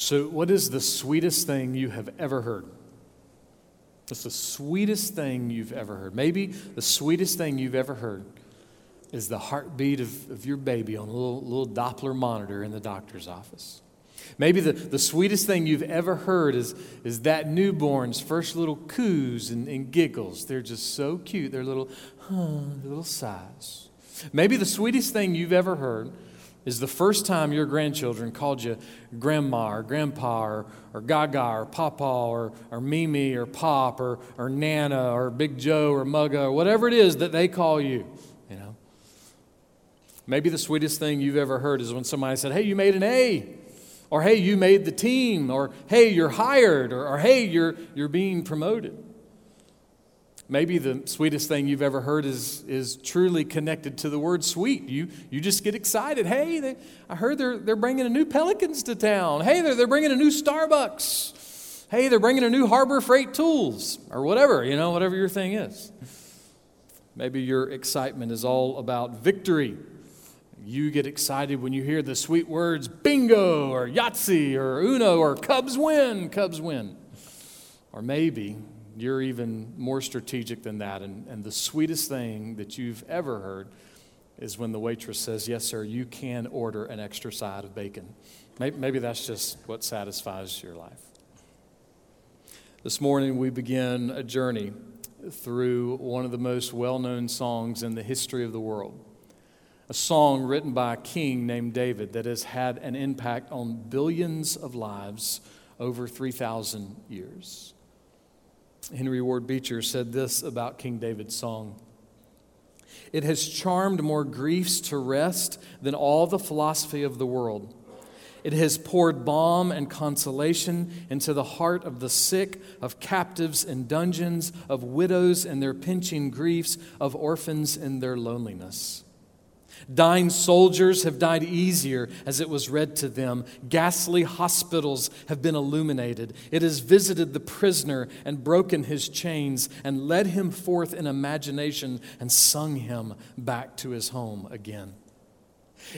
So, what is the sweetest thing you have ever heard? What's the sweetest thing you've ever heard? Maybe the sweetest thing you've ever heard is the heartbeat of, of your baby on a little, little Doppler monitor in the doctor's office. Maybe the, the sweetest thing you've ever heard is, is that newborn's first little coos and, and giggles. They're just so cute. They're little, huh, little sighs. Maybe the sweetest thing you've ever heard is the first time your grandchildren called you grandma or grandpa or, or gaga or papa or, or mimi or pop or, or nana or big joe or mugga or whatever it is that they call you you know. Maybe the sweetest thing you've ever heard is when somebody said hey you made an a or hey you made the team or hey you're hired or, or hey you're, you're being promoted Maybe the sweetest thing you've ever heard is, is truly connected to the word sweet. You, you just get excited. Hey, they, I heard they're, they're bringing a new Pelicans to town. Hey, they're, they're bringing a new Starbucks. Hey, they're bringing a new Harbor Freight Tools or whatever, you know, whatever your thing is. Maybe your excitement is all about victory. You get excited when you hear the sweet words bingo or Yahtzee or Uno or Cubs win, Cubs win. Or maybe you're even more strategic than that. And, and the sweetest thing that you've ever heard is when the waitress says, Yes, sir, you can order an extra side of bacon. Maybe, maybe that's just what satisfies your life. This morning, we begin a journey through one of the most well known songs in the history of the world. A song written by a king named David that has had an impact on billions of lives over 3,000 years. Henry Ward Beecher said this about King David's song It has charmed more griefs to rest than all the philosophy of the world. It has poured balm and consolation into the heart of the sick, of captives in dungeons, of widows in their pinching griefs, of orphans in their loneliness. Dying soldiers have died easier as it was read to them. Ghastly hospitals have been illuminated. It has visited the prisoner and broken his chains and led him forth in imagination and sung him back to his home again.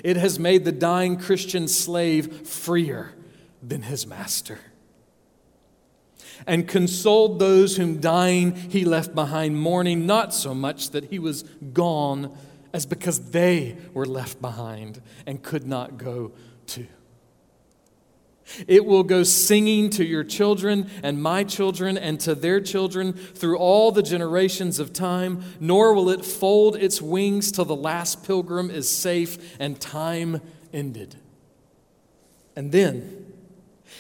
It has made the dying Christian slave freer than his master and consoled those whom dying he left behind, mourning not so much that he was gone as because they were left behind and could not go too. It will go singing to your children and my children and to their children through all the generations of time, nor will it fold its wings till the last pilgrim is safe and time ended. And then,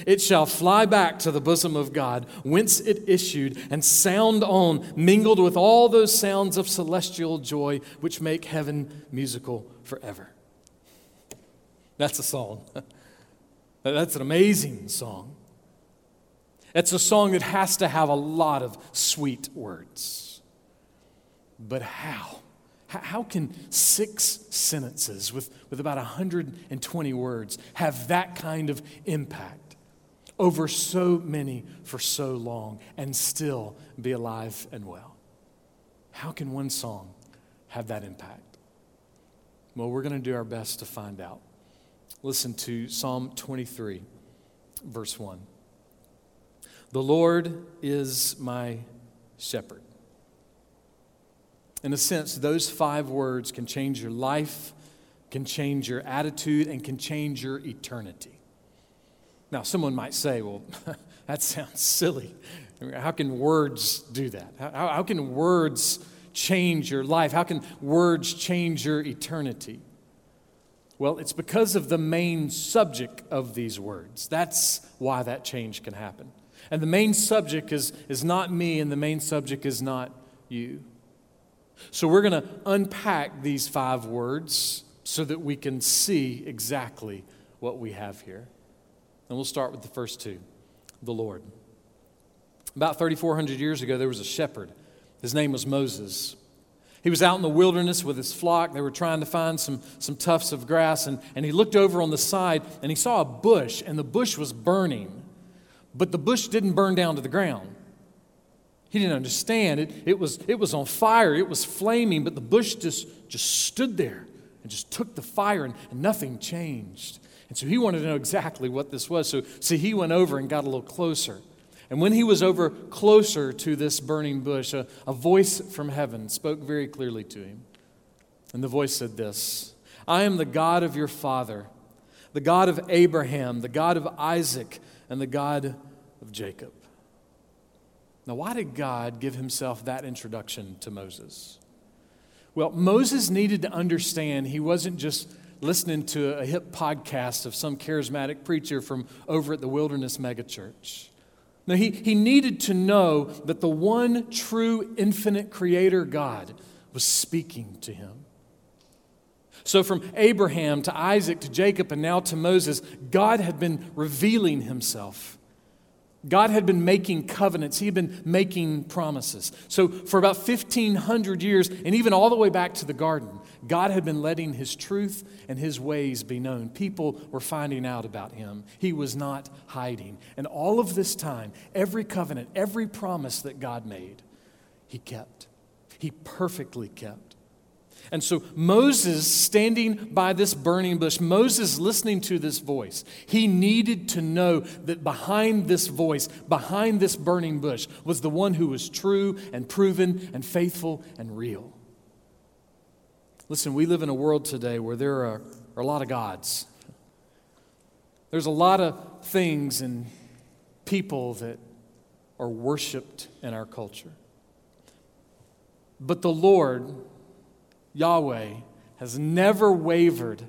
it shall fly back to the bosom of God, whence it issued, and sound on, mingled with all those sounds of celestial joy which make heaven musical forever. That's a song. That's an amazing song. It's a song that has to have a lot of sweet words. But how? How can six sentences with, with about 120 words have that kind of impact? Over so many for so long and still be alive and well? How can one song have that impact? Well, we're going to do our best to find out. Listen to Psalm 23, verse 1. The Lord is my shepherd. In a sense, those five words can change your life, can change your attitude, and can change your eternity. Now, someone might say, well, that sounds silly. How can words do that? How, how can words change your life? How can words change your eternity? Well, it's because of the main subject of these words. That's why that change can happen. And the main subject is, is not me, and the main subject is not you. So we're going to unpack these five words so that we can see exactly what we have here. And we'll start with the first two the Lord. About 3,400 years ago, there was a shepherd. His name was Moses. He was out in the wilderness with his flock. They were trying to find some, some tufts of grass, and, and he looked over on the side and he saw a bush, and the bush was burning. But the bush didn't burn down to the ground. He didn't understand. It, it, was, it was on fire, it was flaming, but the bush just, just stood there and just took the fire, and, and nothing changed. And so he wanted to know exactly what this was. So, so he went over and got a little closer. And when he was over closer to this burning bush, a, a voice from heaven spoke very clearly to him. And the voice said this I am the God of your father, the God of Abraham, the God of Isaac, and the God of Jacob. Now, why did God give himself that introduction to Moses? Well, Moses needed to understand he wasn't just listening to a hip podcast of some charismatic preacher from over at the Wilderness Megachurch. Now, he, he needed to know that the one true infinite creator God was speaking to him. So, from Abraham to Isaac to Jacob and now to Moses, God had been revealing himself God had been making covenants, He had been making promises. So, for about 1,500 years, and even all the way back to the garden, God had been letting His truth and His ways be known. People were finding out about Him. He was not hiding. And all of this time, every covenant, every promise that God made, He kept. He perfectly kept. And so Moses, standing by this burning bush, Moses listening to this voice, he needed to know that behind this voice, behind this burning bush, was the one who was true and proven and faithful and real. Listen, we live in a world today where there are, are a lot of gods. There's a lot of things and people that are worshiped in our culture. But the Lord, Yahweh has never wavered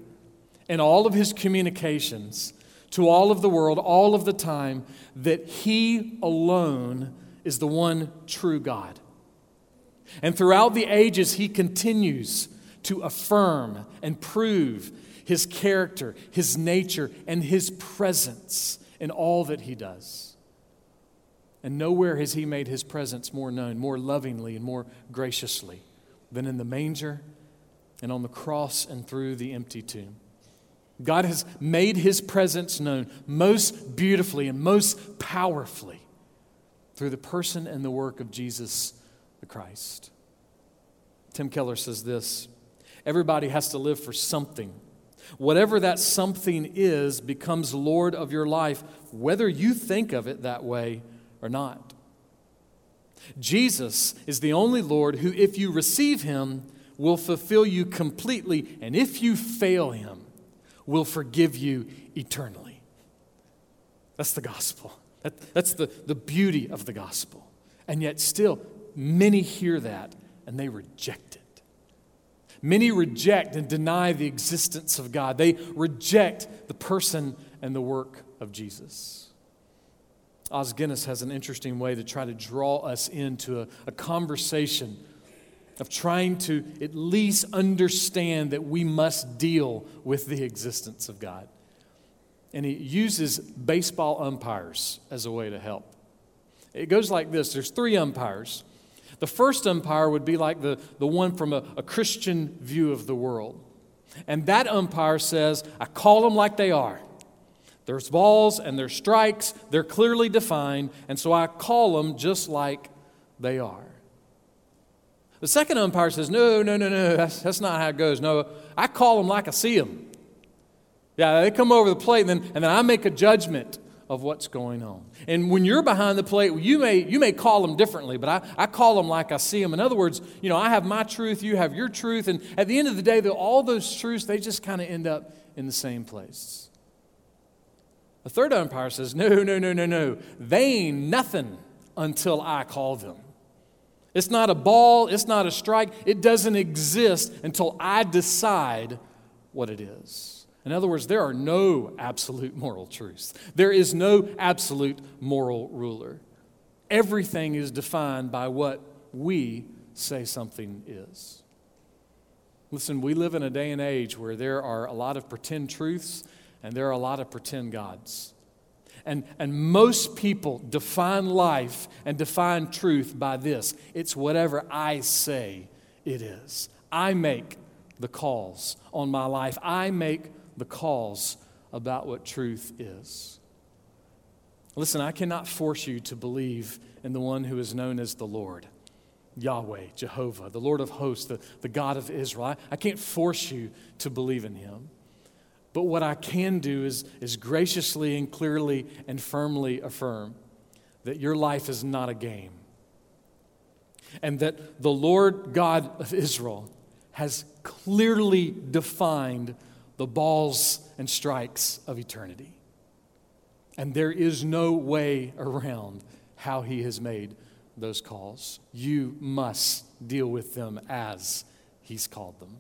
in all of his communications to all of the world, all of the time, that he alone is the one true God. And throughout the ages, he continues to affirm and prove his character, his nature, and his presence in all that he does. And nowhere has he made his presence more known, more lovingly, and more graciously than in the manger and on the cross and through the empty tomb. God has made his presence known most beautifully and most powerfully through the person and the work of Jesus the Christ. Tim Keller says this Everybody has to live for something. Whatever that something is becomes Lord of your life, whether you think of it that way or not. Jesus is the only Lord who, if you receive him, will fulfill you completely, and if you fail him, will forgive you eternally. That's the gospel. That, that's the, the beauty of the gospel. And yet, still, many hear that and they reject it. Many reject and deny the existence of God, they reject the person and the work of Jesus. Os Guinness has an interesting way to try to draw us into a, a conversation of trying to at least understand that we must deal with the existence of God. And he uses baseball umpires as a way to help. It goes like this there's three umpires. The first umpire would be like the, the one from a, a Christian view of the world. And that umpire says, I call them like they are. There's balls and there's strikes, they're clearly defined, and so I call them just like they are. The second umpire says, No, no, no, no, that's, that's not how it goes. No, I call them like I see them. Yeah, they come over the plate, and then, and then I make a judgment of what's going on. And when you're behind the plate, you may, you may call them differently, but I, I call them like I see them. In other words, you know, I have my truth, you have your truth, and at the end of the day, all those truths, they just kind of end up in the same place. The third umpire says, No, no, no, no, no. They ain't nothing until I call them. It's not a ball, it's not a strike. It doesn't exist until I decide what it is. In other words, there are no absolute moral truths. There is no absolute moral ruler. Everything is defined by what we say something is. Listen, we live in a day and age where there are a lot of pretend truths and there are a lot of pretend gods. And, and most people define life and define truth by this it's whatever I say it is. I make the calls on my life, I make the calls about what truth is. Listen, I cannot force you to believe in the one who is known as the Lord. Yahweh, Jehovah, the Lord of hosts, the, the God of Israel. I, I can't force you to believe in him. But what I can do is, is graciously and clearly and firmly affirm that your life is not a game. And that the Lord God of Israel has clearly defined the balls and strikes of eternity. And there is no way around how he has made those calls. You must deal with them as he's called them.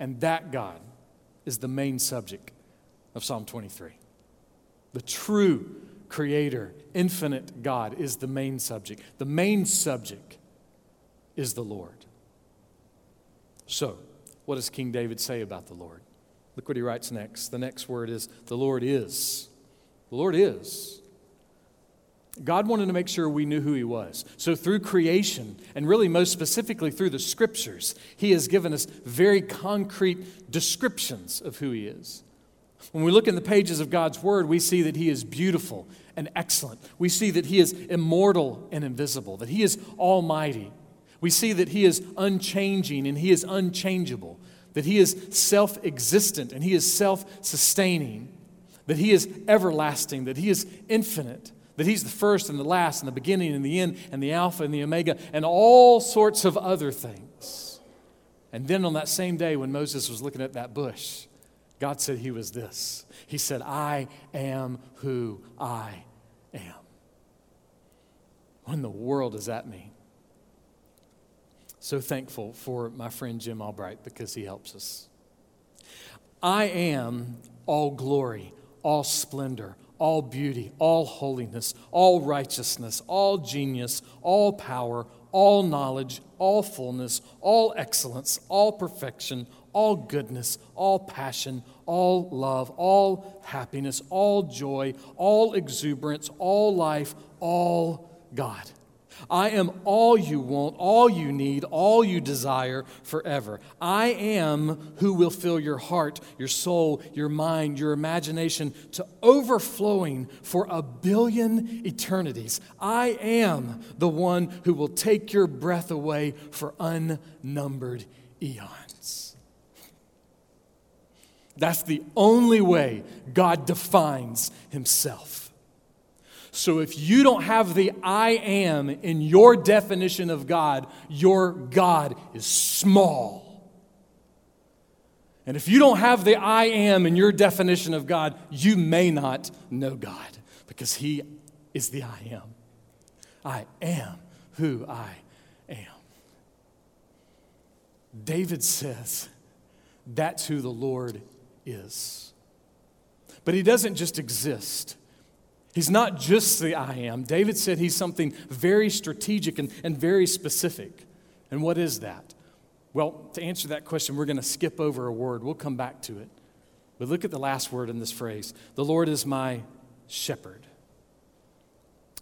And that God is the main subject of Psalm 23. The true creator, infinite God is the main subject. The main subject is the Lord. So, what does King David say about the Lord? Look what he writes next. The next word is the Lord is. The Lord is. God wanted to make sure we knew who He was. So, through creation, and really most specifically through the scriptures, He has given us very concrete descriptions of who He is. When we look in the pages of God's Word, we see that He is beautiful and excellent. We see that He is immortal and invisible, that He is almighty. We see that He is unchanging and He is unchangeable, that He is self existent and He is self sustaining, that He is everlasting, that He is infinite that He's the first and the last and the beginning and the end and the Alpha and the Omega and all sorts of other things. And then on that same day when Moses was looking at that bush, God said He was this. He said, I am who I am. What in the world does that mean? So thankful for my friend Jim Albright because he helps us. I am all glory, all splendor, all beauty, all holiness, all righteousness, all genius, all power, all knowledge, all fullness, all excellence, all perfection, all goodness, all passion, all love, all happiness, all joy, all exuberance, all life, all God. I am all you want, all you need, all you desire forever. I am who will fill your heart, your soul, your mind, your imagination to overflowing for a billion eternities. I am the one who will take your breath away for unnumbered eons. That's the only way God defines himself. So if you don't have the I am in your definition of God, your God is small. And if you don't have the I am in your definition of God, you may not know God because He is the I am. I am who I am. David says that's who the Lord is. But He doesn't just exist. He's not just the I am. David said he's something very strategic and, and very specific. And what is that? Well, to answer that question, we're going to skip over a word. We'll come back to it. But look at the last word in this phrase The Lord is my shepherd.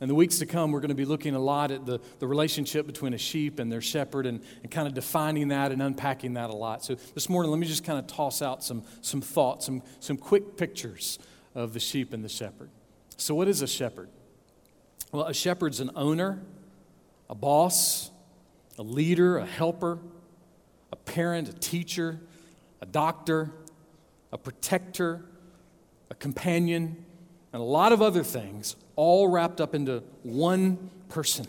In the weeks to come, we're going to be looking a lot at the, the relationship between a sheep and their shepherd and, and kind of defining that and unpacking that a lot. So this morning, let me just kind of toss out some, some thoughts, some, some quick pictures of the sheep and the shepherd. So, what is a shepherd? Well, a shepherd's an owner, a boss, a leader, a helper, a parent, a teacher, a doctor, a protector, a companion, and a lot of other things, all wrapped up into one person.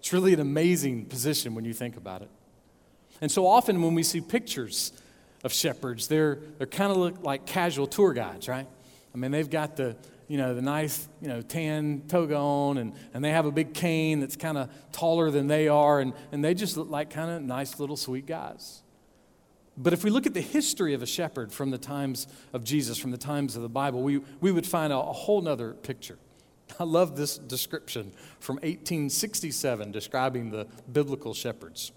It's really an amazing position when you think about it. And so often when we see pictures of shepherds, they're, they're kind of look like casual tour guides, right? I mean, they've got the, you know, the nice, you know, tan toga on, and, and they have a big cane that's kind of taller than they are, and, and they just look like kind of nice little sweet guys. But if we look at the history of a shepherd from the times of Jesus, from the times of the Bible, we, we would find a, a whole nother picture. I love this description from 1867 describing the biblical shepherds.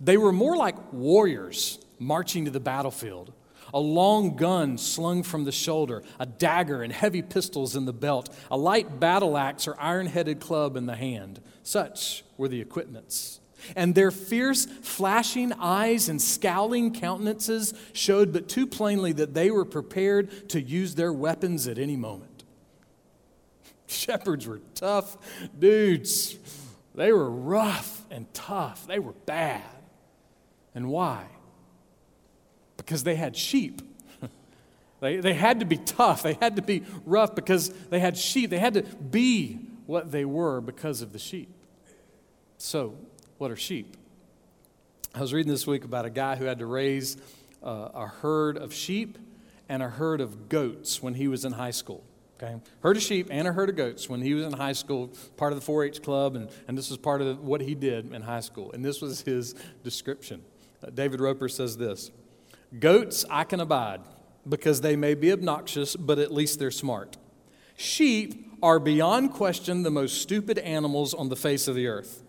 They were more like warriors marching to the battlefield a long gun slung from the shoulder, a dagger and heavy pistols in the belt, a light battle axe or iron headed club in the hand. Such were the equipments. And their fierce, flashing eyes and scowling countenances showed but too plainly that they were prepared to use their weapons at any moment. Shepherds were tough dudes. They were rough and tough. They were bad. And why? Because they had sheep. They, they had to be tough. They had to be rough because they had sheep. They had to be what they were because of the sheep. So, what are sheep? I was reading this week about a guy who had to raise uh, a herd of sheep and a herd of goats when he was in high school. Okay? Herd of sheep and a herd of goats when he was in high school, part of the 4 H club, and, and this was part of what he did in high school. And this was his description. Uh, David Roper says this Goats I can abide because they may be obnoxious, but at least they're smart. Sheep are beyond question the most stupid animals on the face of the earth.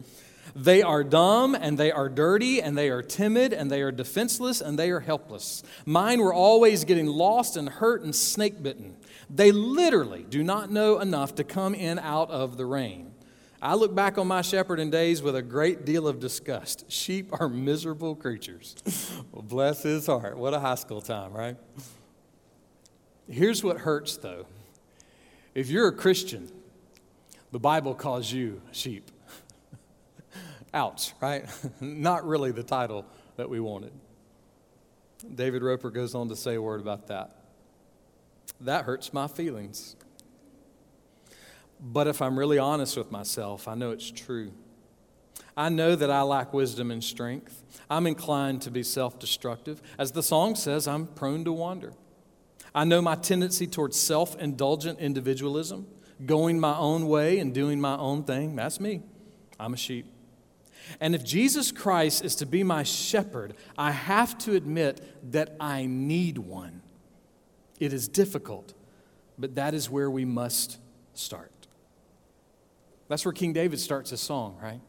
They are dumb and they are dirty and they are timid and they are defenseless and they are helpless. Mine were always getting lost and hurt and snake bitten. They literally do not know enough to come in out of the rain. I look back on my shepherding days with a great deal of disgust. Sheep are miserable creatures. well, bless his heart. What a high school time, right? Here's what hurts, though. If you're a Christian, the Bible calls you sheep. Ouch, right? Not really the title that we wanted. David Roper goes on to say a word about that. That hurts my feelings. But if I'm really honest with myself, I know it's true. I know that I lack wisdom and strength. I'm inclined to be self destructive. As the song says, I'm prone to wander. I know my tendency towards self indulgent individualism, going my own way and doing my own thing. That's me. I'm a sheep. And if Jesus Christ is to be my shepherd, I have to admit that I need one. It is difficult, but that is where we must start. That's where King David starts his song, right?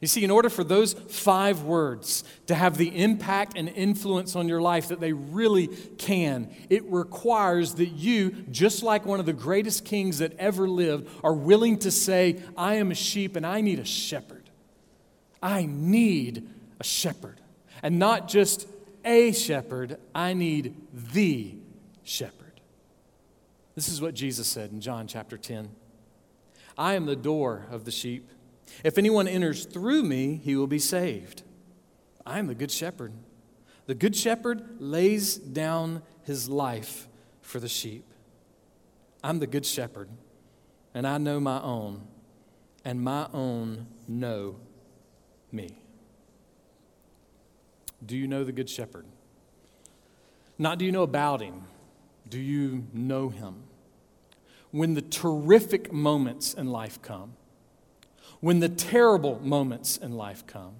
You see, in order for those five words to have the impact and influence on your life that they really can, it requires that you, just like one of the greatest kings that ever lived, are willing to say, I am a sheep and I need a shepherd. I need a shepherd. And not just a shepherd, I need the shepherd. This is what Jesus said in John chapter 10. I am the door of the sheep. If anyone enters through me, he will be saved. I am the good shepherd. The good shepherd lays down his life for the sheep. I'm the good shepherd, and I know my own, and my own know me. Do you know the Good Shepherd? Not do you know about him, do you know him? When the terrific moments in life come, when the terrible moments in life come,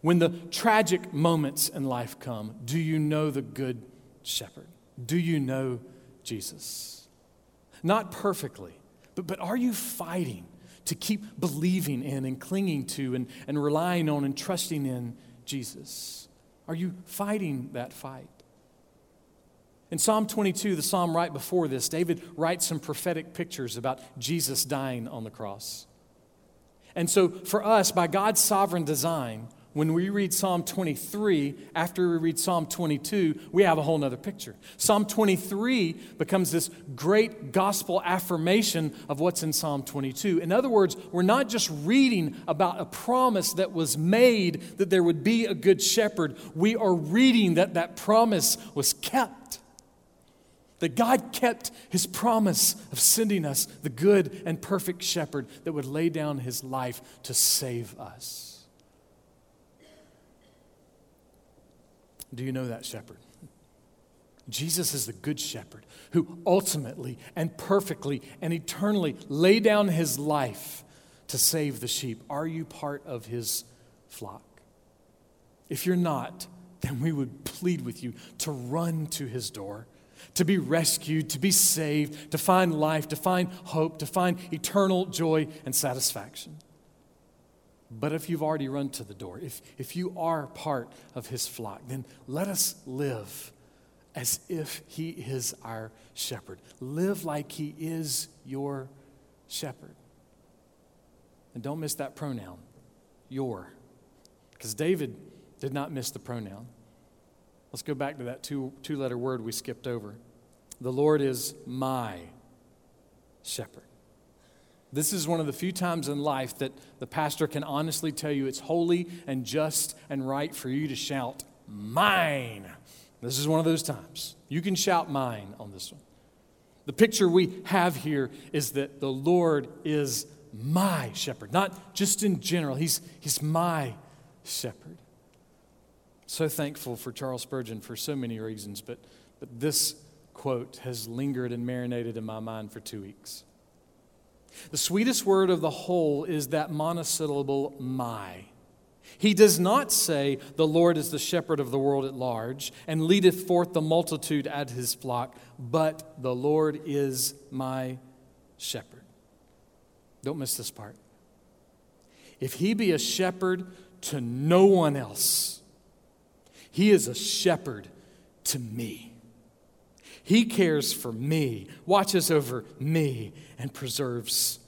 when the tragic moments in life come, do you know the Good Shepherd? Do you know Jesus? Not perfectly, but, but are you fighting to keep believing in and clinging to and, and relying on and trusting in Jesus? Are you fighting that fight? In Psalm 22, the psalm right before this, David writes some prophetic pictures about Jesus dying on the cross. And so, for us, by God's sovereign design, when we read Psalm 23, after we read Psalm 22, we have a whole other picture. Psalm 23 becomes this great gospel affirmation of what's in Psalm 22. In other words, we're not just reading about a promise that was made that there would be a good shepherd, we are reading that that promise was kept. That God kept his promise of sending us the good and perfect shepherd that would lay down his life to save us. Do you know that shepherd? Jesus is the good shepherd who ultimately and perfectly and eternally laid down his life to save the sheep. Are you part of his flock? If you're not, then we would plead with you to run to his door, to be rescued, to be saved, to find life, to find hope, to find eternal joy and satisfaction. But if you've already run to the door, if, if you are part of his flock, then let us live as if he is our shepherd. Live like he is your shepherd. And don't miss that pronoun, your. Because David did not miss the pronoun. Let's go back to that two, two letter word we skipped over. The Lord is my shepherd. This is one of the few times in life that the pastor can honestly tell you it's holy and just and right for you to shout, Mine, This is one of those times. You can shout mine on this one. The picture we have here is that the Lord is my shepherd, not just in general. He's, he's my shepherd. So thankful for Charles Spurgeon for so many reasons, but, but this quote has lingered and marinated in my mind for two weeks. The sweetest word of the whole is that monosyllable, my. He does not say, The Lord is the shepherd of the world at large, and leadeth forth the multitude at his flock, but the Lord is my shepherd. Don't miss this part. If he be a shepherd to no one else, he is a shepherd to me. He cares for me, watches over me, and preserves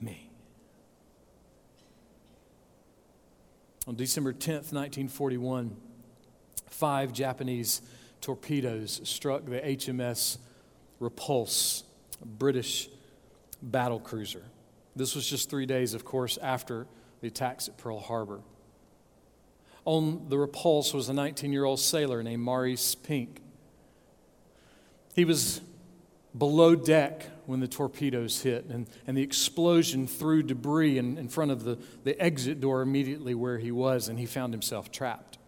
me. On December 10th, 1941, five Japanese torpedoes struck the HMS Repulse, a British battle cruiser. This was just three days, of course, after the attacks at Pearl Harbor. On the Repulse was a 19 year old sailor named Maurice Pink. He was below deck when the torpedoes hit, and, and the explosion threw debris in, in front of the, the exit door immediately where he was, and he found himself trapped.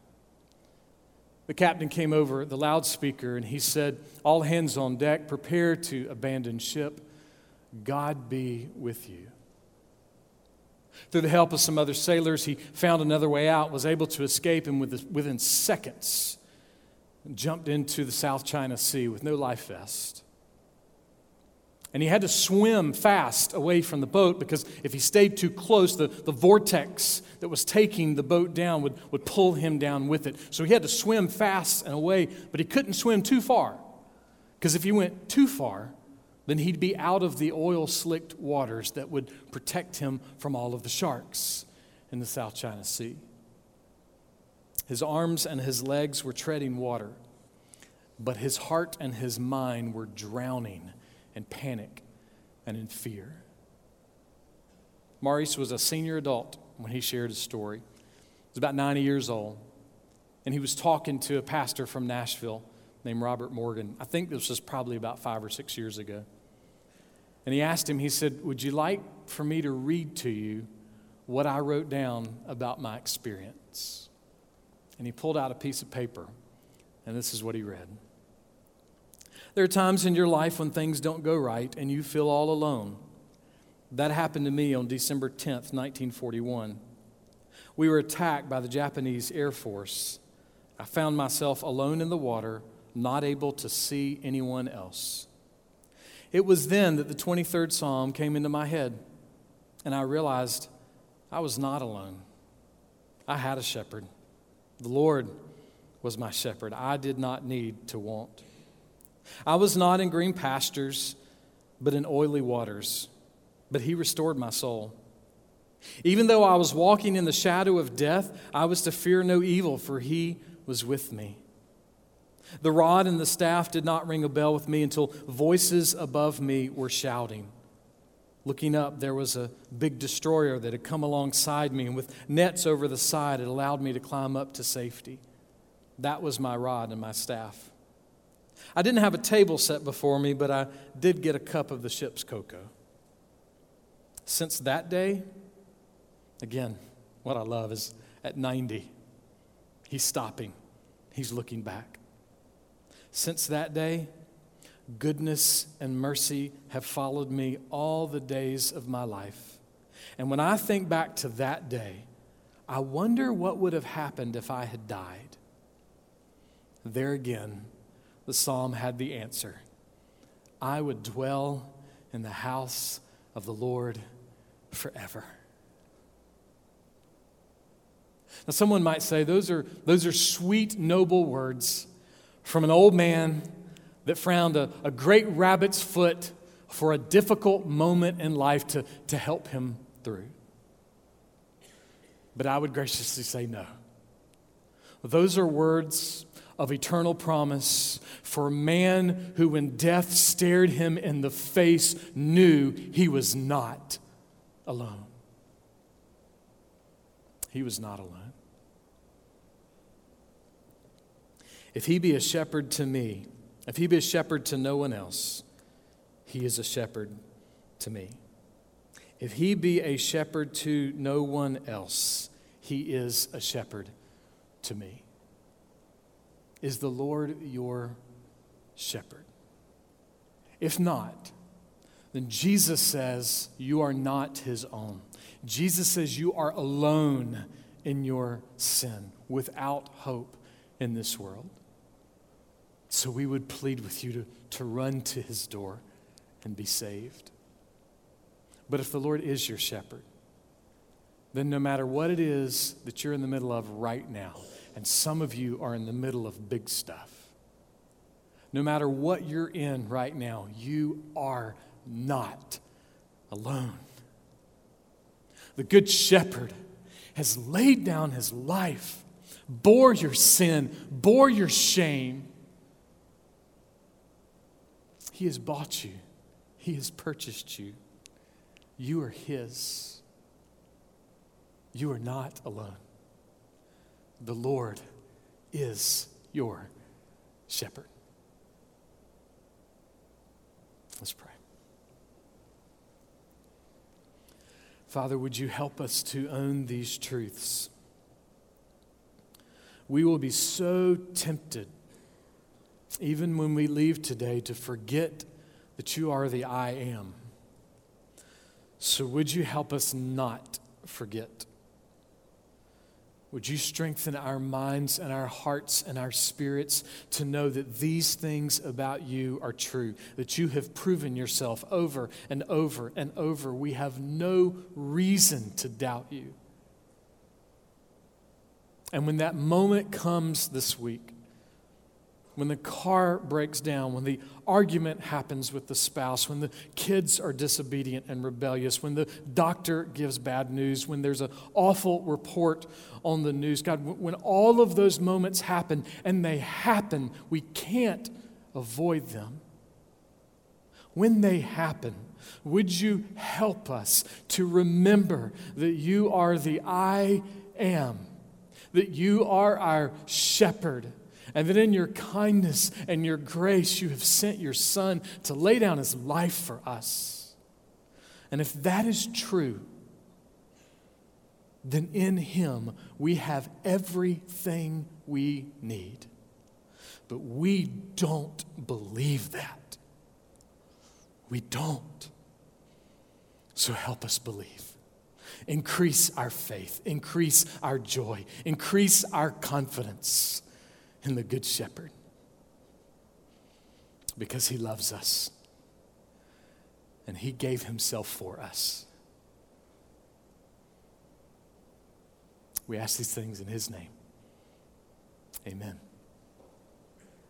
The captain came over the loudspeaker and he said, All hands on deck, prepare to abandon ship. God be with you. Through the help of some other sailors, he found another way out, was able to escape, and within seconds, jumped into the South China Sea with no life vest. And he had to swim fast away from the boat because if he stayed too close, the, the vortex that was taking the boat down would, would pull him down with it. So he had to swim fast and away, but he couldn't swim too far. Because if he went too far, then he'd be out of the oil slicked waters that would protect him from all of the sharks in the South China Sea. His arms and his legs were treading water, but his heart and his mind were drowning in panic and in fear. Maurice was a senior adult when he shared his story. He was about 90 years old, and he was talking to a pastor from Nashville named Robert Morgan. I think this was probably about five or six years ago. And he asked him, he said, Would you like for me to read to you what I wrote down about my experience? And he pulled out a piece of paper, and this is what he read. There are times in your life when things don't go right and you feel all alone. That happened to me on December 10th, 1941. We were attacked by the Japanese Air Force. I found myself alone in the water not able to see anyone else. It was then that the 23rd Psalm came into my head, and I realized I was not alone. I had a shepherd. The Lord was my shepherd. I did not need to want. I was not in green pastures, but in oily waters, but He restored my soul. Even though I was walking in the shadow of death, I was to fear no evil, for He was with me. The rod and the staff did not ring a bell with me until voices above me were shouting. Looking up, there was a big destroyer that had come alongside me, and with nets over the side, it allowed me to climb up to safety. That was my rod and my staff. I didn't have a table set before me, but I did get a cup of the ship's cocoa. Since that day, again, what I love is at 90, he's stopping, he's looking back. Since that day, goodness and mercy have followed me all the days of my life. And when I think back to that day, I wonder what would have happened if I had died. There again, the psalm had the answer I would dwell in the house of the Lord forever. Now, someone might say those are, those are sweet, noble words from an old man that found a, a great rabbit's foot for a difficult moment in life to, to help him through. But I would graciously say no. Those are words of eternal promise for a man who, when death stared him in the face, knew he was not alone. He was not alone. If he be a shepherd to me, if he be a shepherd to no one else, he is a shepherd to me. If he be a shepherd to no one else, he is a shepherd to me. Is the Lord your shepherd? If not, then Jesus says you are not his own. Jesus says you are alone in your sin, without hope in this world. So we would plead with you to, to run to his door and be saved. But if the Lord is your shepherd, then no matter what it is that you're in the middle of right now, and some of you are in the middle of big stuff, no matter what you're in right now, you are not alone. The Good Shepherd has laid down his life, bore your sin, bore your shame. He has bought you, He has purchased you. You are His. You are not alone. The Lord is your shepherd. Let's pray. Father, would you help us to own these truths? We will be so tempted, even when we leave today, to forget that you are the I am. So, would you help us not forget? Would you strengthen our minds and our hearts and our spirits to know that these things about you are true, that you have proven yourself over and over and over? We have no reason to doubt you. And when that moment comes this week, when the car breaks down, when the argument happens with the spouse, when the kids are disobedient and rebellious, when the doctor gives bad news, when there's an awful report on the news, God, when all of those moments happen, and they happen, we can't avoid them. When they happen, would you help us to remember that you are the I am, that you are our shepherd? And that in your kindness and your grace, you have sent your Son to lay down his life for us. And if that is true, then in him we have everything we need. But we don't believe that. We don't. So help us believe. Increase our faith, increase our joy, increase our confidence in the Good Shepherd because he loves us and he gave himself for us. We ask these things in his name. Amen.